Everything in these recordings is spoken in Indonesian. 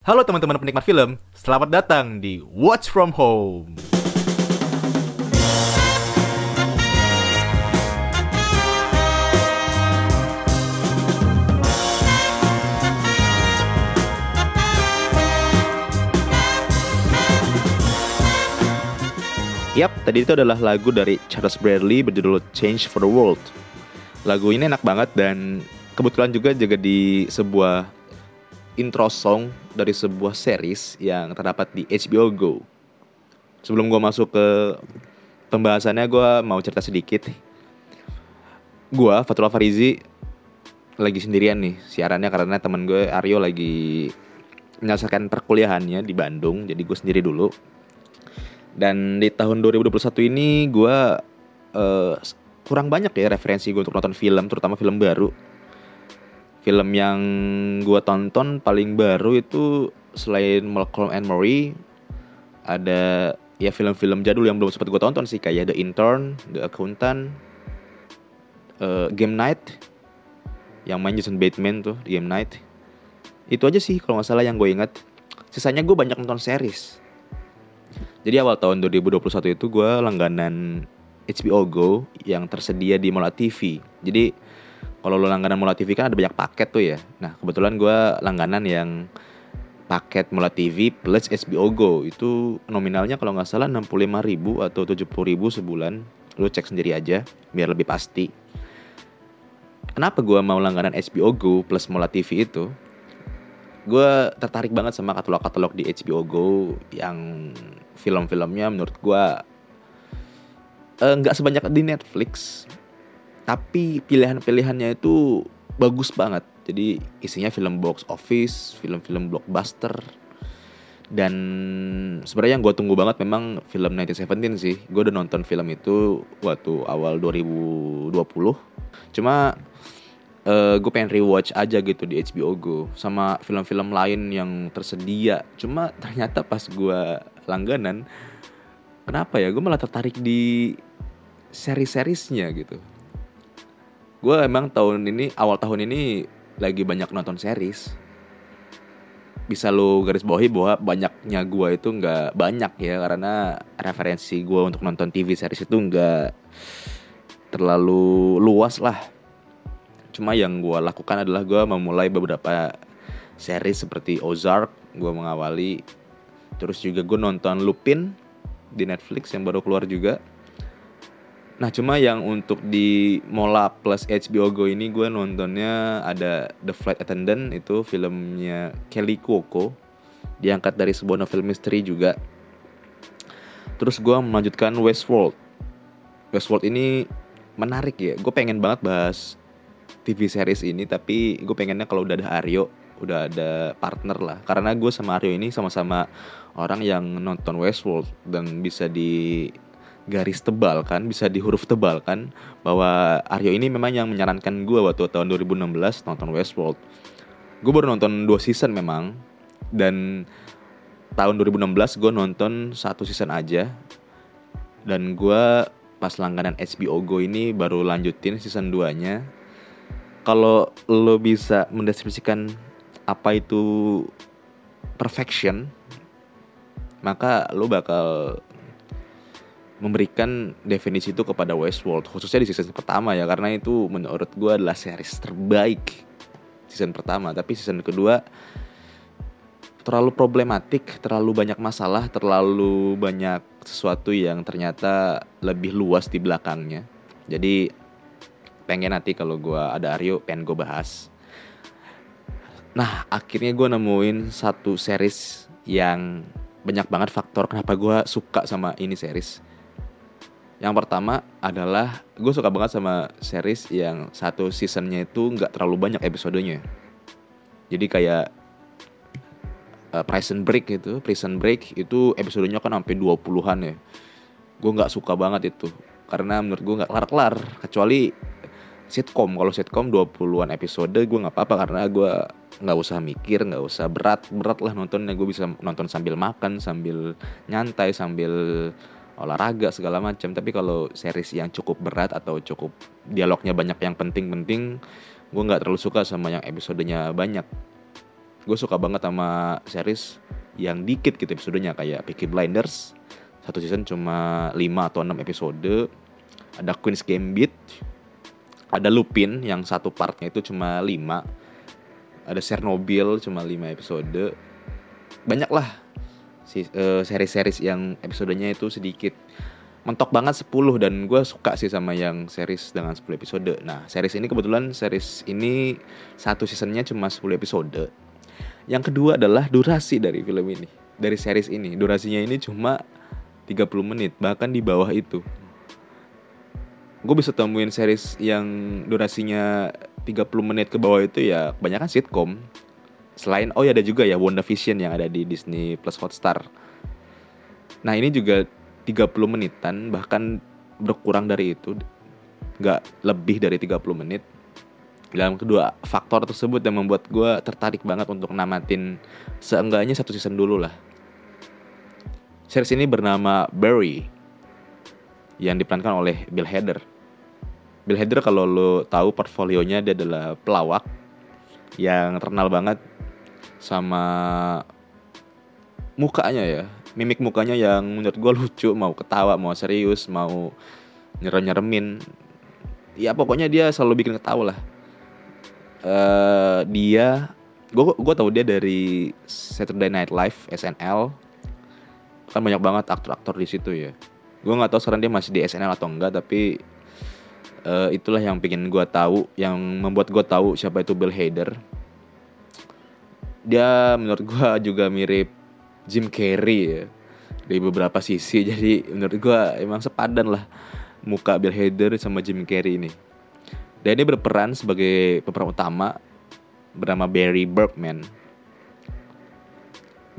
Halo teman-teman penikmat film, selamat datang di Watch From Home. Yap, tadi itu adalah lagu dari Charles Bradley berjudul Change for the World. Lagu ini enak banget dan kebetulan juga juga di sebuah intro song dari sebuah series yang terdapat di HBO Go. Sebelum gue masuk ke pembahasannya, gue mau cerita sedikit. Gue, Fatul Farizi, lagi sendirian nih siarannya karena temen gue Aryo lagi menyelesaikan perkuliahannya di Bandung, jadi gue sendiri dulu. Dan di tahun 2021 ini gue uh, kurang banyak ya referensi gue untuk nonton film, terutama film baru film yang gue tonton paling baru itu selain Malcolm and Marie ada ya film-film jadul yang belum sempat gue tonton sih kayak The Intern, The Accountant, uh, Game Night yang main Jason Bateman tuh di Game Night. Itu aja sih kalau nggak salah yang gue inget. Sisanya gue banyak nonton series. Jadi awal tahun 2021 itu gue langganan HBO Go yang tersedia di Mola TV. Jadi kalau lo langganan Mola TV kan ada banyak paket tuh ya. Nah kebetulan gue langganan yang paket Mola TV plus HBO Go itu nominalnya kalau nggak salah 65 ribu atau 70 ribu sebulan. Lo cek sendiri aja biar lebih pasti. Kenapa gue mau langganan HBO Go plus Mola TV itu? Gue tertarik banget sama katalog-katalog di HBO Go yang film-filmnya menurut gue nggak uh, sebanyak di Netflix tapi pilihan-pilihannya itu bagus banget. Jadi isinya film box office film-film blockbuster. Dan sebenarnya yang gue tunggu banget memang film 1917 sih. Gue udah nonton film itu waktu awal 2020 cuma uh, gue pengen rewatch aja gitu di HBO Go sama film-film lain yang tersedia. Cuma ternyata pas gue langganan kenapa ya? Gue malah tertarik di seri-serisnya gitu gue emang tahun ini awal tahun ini lagi banyak nonton series. Bisa lo garis bawahi bahwa banyaknya gue itu nggak banyak ya karena referensi gue untuk nonton TV series itu nggak terlalu luas lah. Cuma yang gue lakukan adalah gue memulai beberapa series seperti Ozark gue mengawali. Terus juga gue nonton Lupin di Netflix yang baru keluar juga Nah cuma yang untuk di Mola plus HBO Go ini gue nontonnya ada The Flight Attendant itu filmnya Kelly Cuoco diangkat dari sebuah novel misteri juga. Terus gue melanjutkan Westworld. Westworld ini menarik ya. Gue pengen banget bahas TV series ini tapi gue pengennya kalau udah ada Aryo udah ada partner lah karena gue sama Aryo ini sama-sama orang yang nonton Westworld dan bisa di garis tebal kan bisa di huruf tebal kan bahwa Aryo ini memang yang menyarankan gue waktu tahun 2016 nonton Westworld. Gue baru nonton dua season memang dan tahun 2016 gue nonton satu season aja. Dan gue pas langganan HBO Go ini baru lanjutin season 2 nya kalau lo bisa mendeskripsikan apa itu perfection maka lo bakal memberikan definisi itu kepada Westworld khususnya di season pertama ya karena itu menurut gue adalah series terbaik season pertama. Tapi season kedua terlalu problematik terlalu banyak masalah terlalu banyak sesuatu yang ternyata lebih luas di belakangnya. Jadi pengen nanti kalau gue ada Aryo pengen gue bahas. Nah akhirnya gue nemuin satu series yang banyak banget faktor kenapa gue suka sama ini series yang pertama adalah gue suka banget sama series yang satu seasonnya itu nggak terlalu banyak episodenya. Jadi kayak uh, Prison Break itu, Prison Break itu episodenya kan sampai 20-an ya. Gue nggak suka banget itu karena menurut gue nggak kelar-kelar kecuali sitcom kalau sitcom 20-an episode gue nggak apa-apa karena gue nggak usah mikir nggak usah berat berat lah nontonnya gue bisa nonton sambil makan sambil nyantai sambil olahraga segala macam. Tapi kalau series yang cukup berat atau cukup dialognya banyak yang penting-penting gue nggak terlalu suka sama yang episodenya banyak. Gue suka banget sama series yang dikit gitu episodenya kayak Peaky Blinders. Satu season cuma 5 atau 6 episode. Ada Queen's Gambit. Ada Lupin yang satu partnya itu cuma 5 ada Chernobyl cuma 5 episode. Banyak lah si uh, series-series yang episodenya itu sedikit mentok banget 10 dan gue suka sih sama yang series dengan 10 episode. Nah series ini kebetulan series ini satu seasonnya cuma 10 episode. Yang kedua adalah durasi dari film ini dari series ini. Durasinya ini cuma 30 menit bahkan di bawah itu. Gue bisa temuin series yang durasinya 30 menit ke bawah itu ya kebanyakan sitcom selain oh ya ada juga ya WandaVision yang ada di Disney Plus Hotstar. Nah ini juga 30 menitan bahkan berkurang dari itu nggak lebih dari 30 menit. Dalam kedua faktor tersebut yang membuat gue tertarik banget untuk namatin seenggaknya satu season dulu lah. Series ini bernama Barry yang diperankan oleh Bill Hader. Bill Hader kalau lo tahu portfolionya dia adalah pelawak yang terkenal banget sama mukanya ya, mimik mukanya yang menurut gue lucu, mau ketawa, mau serius, mau nyerem nyeremin, ya pokoknya dia selalu bikin ketawa lah. Uh, dia, gue gue tahu dia dari Saturday Night Live SNL, kan banyak banget aktor-aktor di situ ya. Gue nggak tahu sekarang dia masih di SNL atau enggak tapi uh, itulah yang bikin gue tahu yang membuat gue tahu siapa itu Bill Hader dia menurut gue juga mirip Jim Carrey ya. Dari beberapa sisi. Jadi menurut gue emang sepadan lah muka Bill Hader sama Jim Carrey ini. Dan ini berperan sebagai pemeran utama bernama Barry Bergman.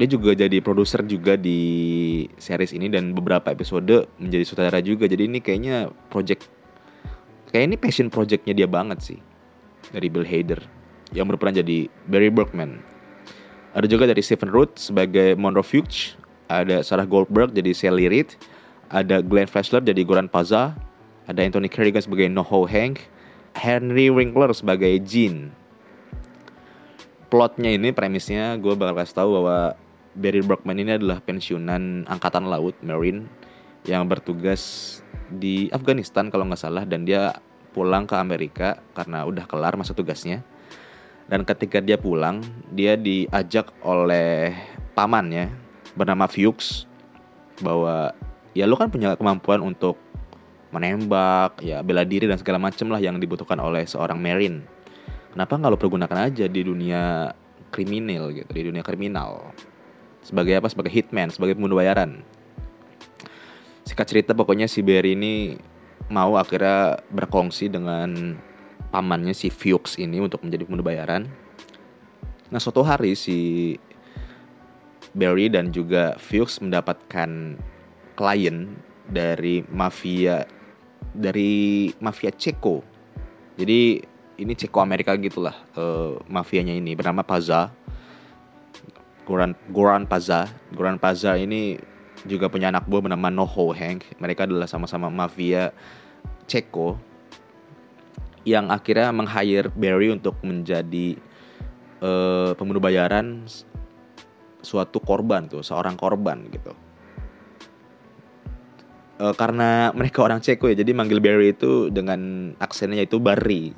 Dia juga jadi produser juga di series ini dan beberapa episode menjadi sutradara juga. Jadi ini kayaknya project kayak ini passion projectnya dia banget sih. Dari Bill Hader yang berperan jadi Barry Bergman ada juga dari Stephen Root sebagai Monroe Fuchs. Ada Sarah Goldberg jadi Sally Reed. Ada Glenn Fleshler jadi Goran Paza. Ada Anthony Kerrigan sebagai Noho Hank. Henry Winkler sebagai Jean. Plotnya ini premisnya gue bakal kasih tahu bahwa Barry Brockman ini adalah pensiunan angkatan laut Marine yang bertugas di Afghanistan kalau nggak salah. Dan dia pulang ke Amerika karena udah kelar masa tugasnya. Dan ketika dia pulang, dia diajak oleh pamannya bernama Fuchs bahwa ya lu kan punya kemampuan untuk menembak, ya bela diri dan segala macam lah yang dibutuhkan oleh seorang Marine. Kenapa nggak lo pergunakan aja di dunia kriminal gitu, di dunia kriminal? sebagai apa sebagai hitman sebagai pembunuh bayaran singkat cerita pokoknya si Barry ini mau akhirnya berkongsi dengan pamannya si Fuchs ini untuk menjadi pembunuh bayaran nah suatu hari si Barry dan juga Fuchs mendapatkan klien dari mafia dari mafia Ceko jadi ini Ceko Amerika gitulah uh, mafianya ini bernama Paza Goran Goran Paza. Goran Paza ini juga punya anak buah bernama Noho Hank. Mereka adalah sama-sama mafia Ceko yang akhirnya meng-hire Barry untuk menjadi uh, pembunuh bayaran suatu korban tuh, seorang korban gitu. Uh, karena mereka orang Ceko ya, jadi manggil Barry itu dengan aksennya itu Barry.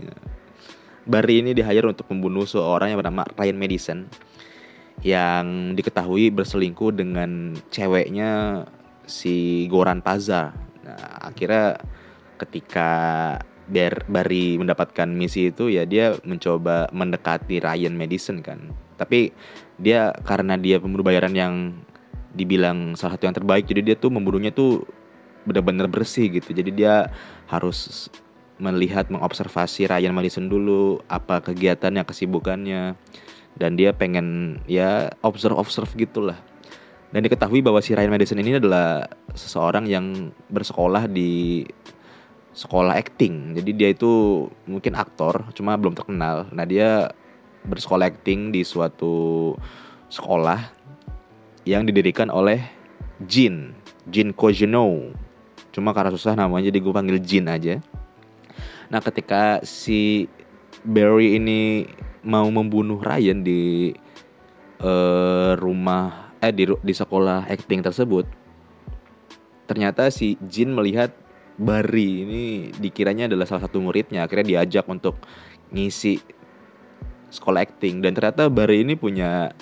Barry ini di-hire untuk membunuh seorang yang bernama Ryan Madison yang diketahui berselingkuh dengan ceweknya si Goran Paza. Nah, akhirnya ketika Ber Bari mendapatkan misi itu ya dia mencoba mendekati Ryan Madison kan. Tapi dia karena dia pembunuh bayaran yang dibilang salah satu yang terbaik jadi dia tuh membunuhnya tuh benar-benar bersih gitu. Jadi dia harus melihat mengobservasi Ryan Madison dulu apa kegiatannya, kesibukannya dan dia pengen ya observe observe gitulah dan diketahui bahwa si Ryan Madison ini adalah seseorang yang bersekolah di sekolah acting. Jadi dia itu mungkin aktor cuma belum terkenal. Nah dia bersekolah acting di suatu sekolah yang didirikan oleh Jin Jin Kojino cuma karena susah namanya jadi gue panggil Jin aja. Nah ketika si Barry ini mau membunuh Ryan di uh, rumah eh di di sekolah acting tersebut ternyata si Jin melihat Bari ini dikiranya adalah salah satu muridnya akhirnya diajak untuk ngisi sekolah acting. Dan ternyata Bari ini punya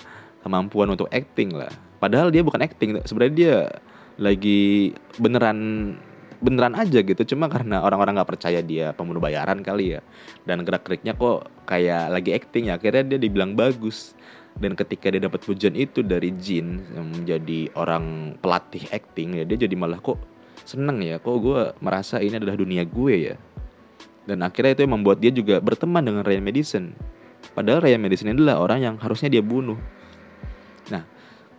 kemampuan untuk acting lah. Padahal dia bukan acting sebenarnya dia lagi beneran beneran aja gitu. Cuma karena orang-orang nggak percaya dia pembunuh bayaran kali ya. Dan gerak geriknya kok kayak lagi acting ya. Akhirnya dia dibilang bagus. Dan ketika dia dapat pujian itu dari Jin yang menjadi orang pelatih acting ya dia jadi malah kok seneng ya kok gue merasa ini adalah dunia gue ya dan akhirnya itu yang membuat dia juga berteman dengan Ryan Madison padahal Ryan Madison adalah orang yang harusnya dia bunuh nah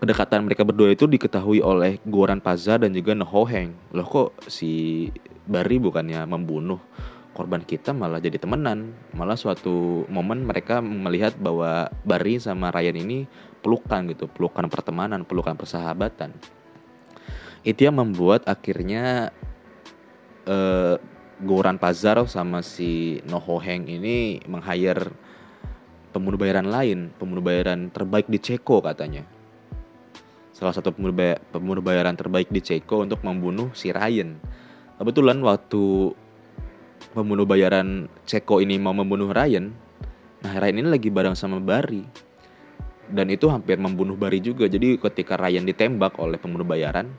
kedekatan mereka berdua itu diketahui oleh Goran Paza dan juga Noho Heng. Loh kok si Bari bukannya membunuh korban kita malah jadi temenan. Malah suatu momen mereka melihat bahwa Bari sama Ryan ini pelukan gitu, pelukan pertemanan, pelukan persahabatan. Itu yang membuat akhirnya uh, Goran Pazar sama si Noho Heng ini meng-hire pembunuh bayaran lain, pembunuh bayaran terbaik di Ceko katanya salah satu pembunuh, bayaran terbaik di Ceko untuk membunuh si Ryan. Kebetulan waktu pembunuh bayaran Ceko ini mau membunuh Ryan, nah Ryan ini lagi bareng sama Bari. Dan itu hampir membunuh Bari juga. Jadi ketika Ryan ditembak oleh pembunuh bayaran,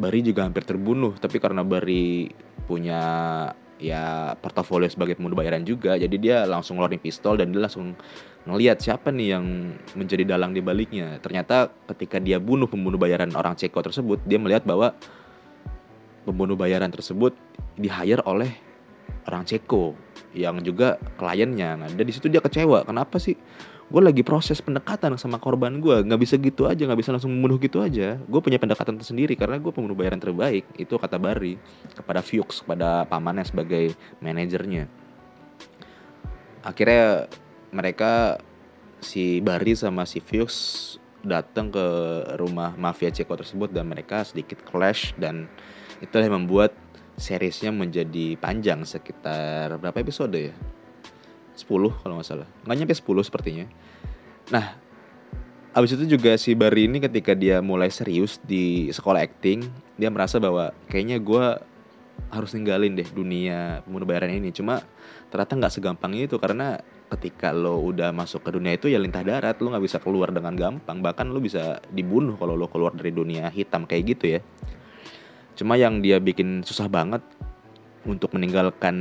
Bari juga hampir terbunuh. Tapi karena Bari punya ya portofolio sebagai pembunuh bayaran juga, jadi dia langsung ngeluarin pistol dan dia langsung ngelihat siapa nih yang menjadi dalang di baliknya. Ternyata ketika dia bunuh pembunuh bayaran orang Ceko tersebut, dia melihat bahwa pembunuh bayaran tersebut di hire oleh orang Ceko yang juga kliennya. Nah, dan di situ dia kecewa. Kenapa sih? Gue lagi proses pendekatan sama korban gue, nggak bisa gitu aja, nggak bisa langsung membunuh gitu aja. Gue punya pendekatan tersendiri karena gue pembunuh bayaran terbaik. Itu kata Bari kepada Fuchs, kepada pamannya sebagai manajernya. Akhirnya mereka si Bari sama si Fuchs datang ke rumah mafia Ceko tersebut dan mereka sedikit clash dan itu yang membuat seriesnya menjadi panjang sekitar berapa episode ya? 10 kalau nggak salah. Nggak nyampe 10 sepertinya. Nah, abis itu juga si Bari ini ketika dia mulai serius di sekolah acting, dia merasa bahwa kayaknya gue harus ninggalin deh dunia bayaran ini. Cuma ternyata nggak segampang itu karena ketika lo udah masuk ke dunia itu ya lintah darat lo nggak bisa keluar dengan gampang bahkan lo bisa dibunuh kalau lo keluar dari dunia hitam kayak gitu ya cuma yang dia bikin susah banget untuk meninggalkan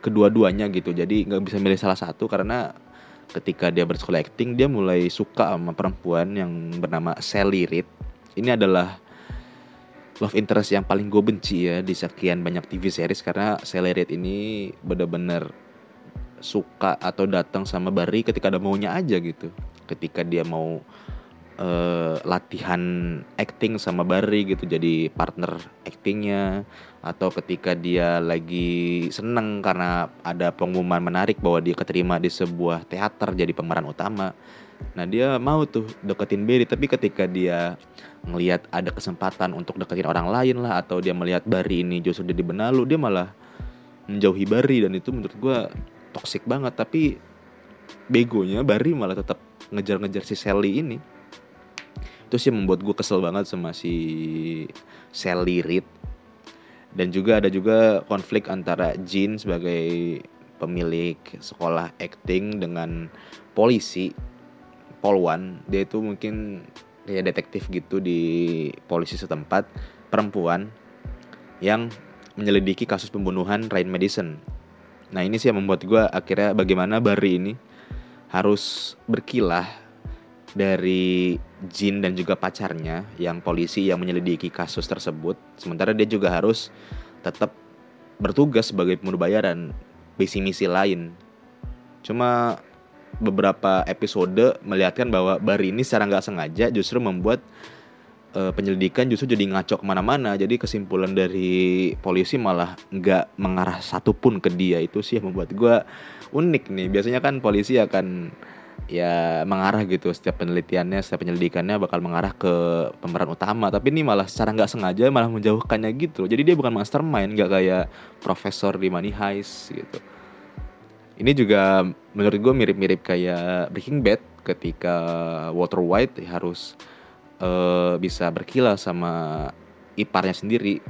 kedua-duanya gitu. Jadi nggak bisa milih salah satu karena ketika dia bersekolah dia mulai suka sama perempuan yang bernama Sally Reed. Ini adalah love interest yang paling gue benci ya di sekian banyak TV series karena Sally Reed ini bener-bener suka atau datang sama Bari ketika ada maunya aja gitu. Ketika dia mau uh, latihan acting sama Bari gitu jadi partner actingnya. Atau ketika dia lagi seneng karena ada pengumuman menarik bahwa dia keterima di sebuah teater jadi pemeran utama. Nah dia mau tuh deketin Bari tapi ketika dia ngelihat ada kesempatan untuk deketin orang lain lah atau dia melihat Bari ini justru jadi benalu dia malah menjauhi Bari dan itu menurut gue toksik banget tapi begonya Bari malah tetap ngejar-ngejar si Sally ini itu sih membuat gue kesel banget sama si Sally Reed. Dan juga ada juga konflik antara Jin sebagai pemilik sekolah acting dengan polisi Polwan dia itu mungkin ya detektif gitu di polisi setempat perempuan yang menyelidiki kasus pembunuhan Ryan Madison. Nah ini sih yang membuat gue akhirnya bagaimana Bari ini harus berkilah dari Jin dan juga pacarnya yang polisi yang menyelidiki kasus tersebut. Sementara dia juga harus tetap bertugas sebagai pembunuh bayaran, misi-misi lain. Cuma beberapa episode melihatkan bahwa Bari ini secara nggak sengaja justru membuat uh, penyelidikan justru jadi ngaco ke mana-mana jadi kesimpulan dari polisi malah nggak mengarah satupun ke dia itu sih yang membuat gue unik nih biasanya kan polisi akan ya mengarah gitu. Setiap penelitiannya setiap penyelidikannya bakal mengarah ke pemeran utama. Tapi ini malah secara nggak sengaja malah menjauhkannya gitu jadi dia bukan mastermind nggak kayak profesor di Money Heist gitu. Ini juga menurut gue mirip-mirip kayak Breaking Bad ketika Walter White harus uh, bisa berkilah sama iparnya sendiri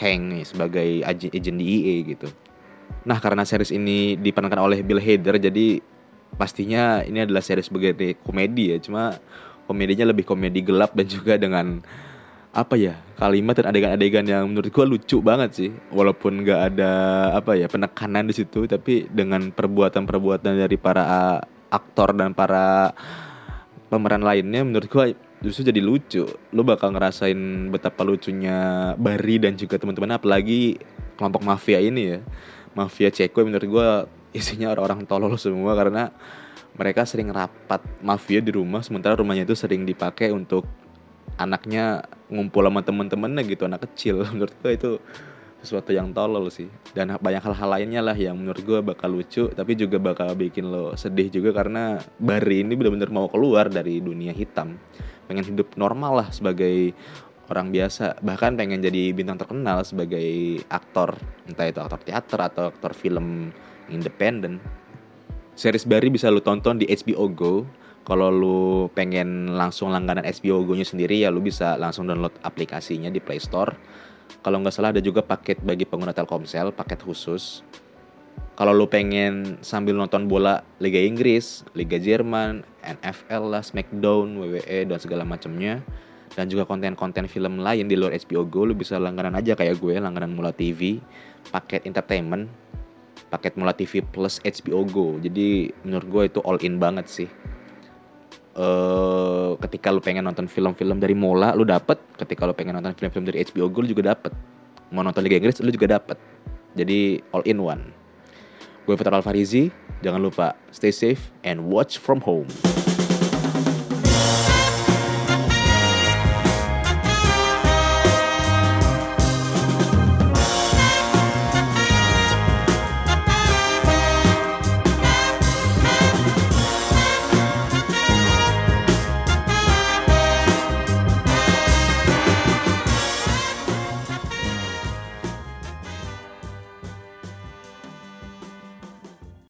Hank sebagai agent DEA gitu. Nah karena series ini diperankan oleh Bill Hader jadi pastinya ini adalah series sebagai komedi ya cuma komedinya lebih komedi gelap dan juga dengan apa ya kalimat dan adegan-adegan yang menurut gua lucu banget sih. Walaupun nggak ada apa ya penekanan di situ tapi dengan perbuatan-perbuatan dari para aktor dan para pemeran lainnya menurut gua justru jadi lucu. Lu bakal ngerasain betapa lucunya Bari dan juga teman-teman apalagi kelompok mafia ini ya. Mafia Ceko menurut gua isinya orang-orang tolol semua karena mereka sering rapat mafia di rumah sementara rumahnya itu sering dipakai untuk anaknya ngumpul sama temen-temennya gitu anak kecil. Menurut gue itu sesuatu yang tolol sih. Dan banyak hal-hal lainnya lah yang menurut gue bakal lucu tapi juga bakal bikin lo sedih juga karena Bari ini benar-benar mau keluar dari dunia hitam. Pengen hidup normal lah sebagai orang biasa. Bahkan pengen jadi bintang terkenal sebagai aktor entah itu aktor teater atau aktor film independen series Bari bisa lo tonton di HBO Go kalau lu pengen langsung langganan HBO Go-nya sendiri ya lu bisa langsung download aplikasinya di Play Store. Kalau nggak salah ada juga paket bagi pengguna Telkomsel, paket khusus. Kalau lu pengen sambil nonton bola Liga Inggris, Liga Jerman, NFL lah, Smackdown, WWE dan segala macamnya dan juga konten-konten film lain di luar HBO Go lu bisa langganan aja kayak gue langganan Mula TV paket entertainment paket Mula TV plus HBO Go. Jadi menurut gue itu all in banget sih. Uh, ketika lu pengen nonton film-film dari Mola lu dapet. Ketika lu pengen nonton film-film dari HBO Go lu juga dapet. Mau nonton Liga Inggris lu juga dapet. Jadi all in one. Gue Fatar Alfarizi jangan lupa stay safe and watch from home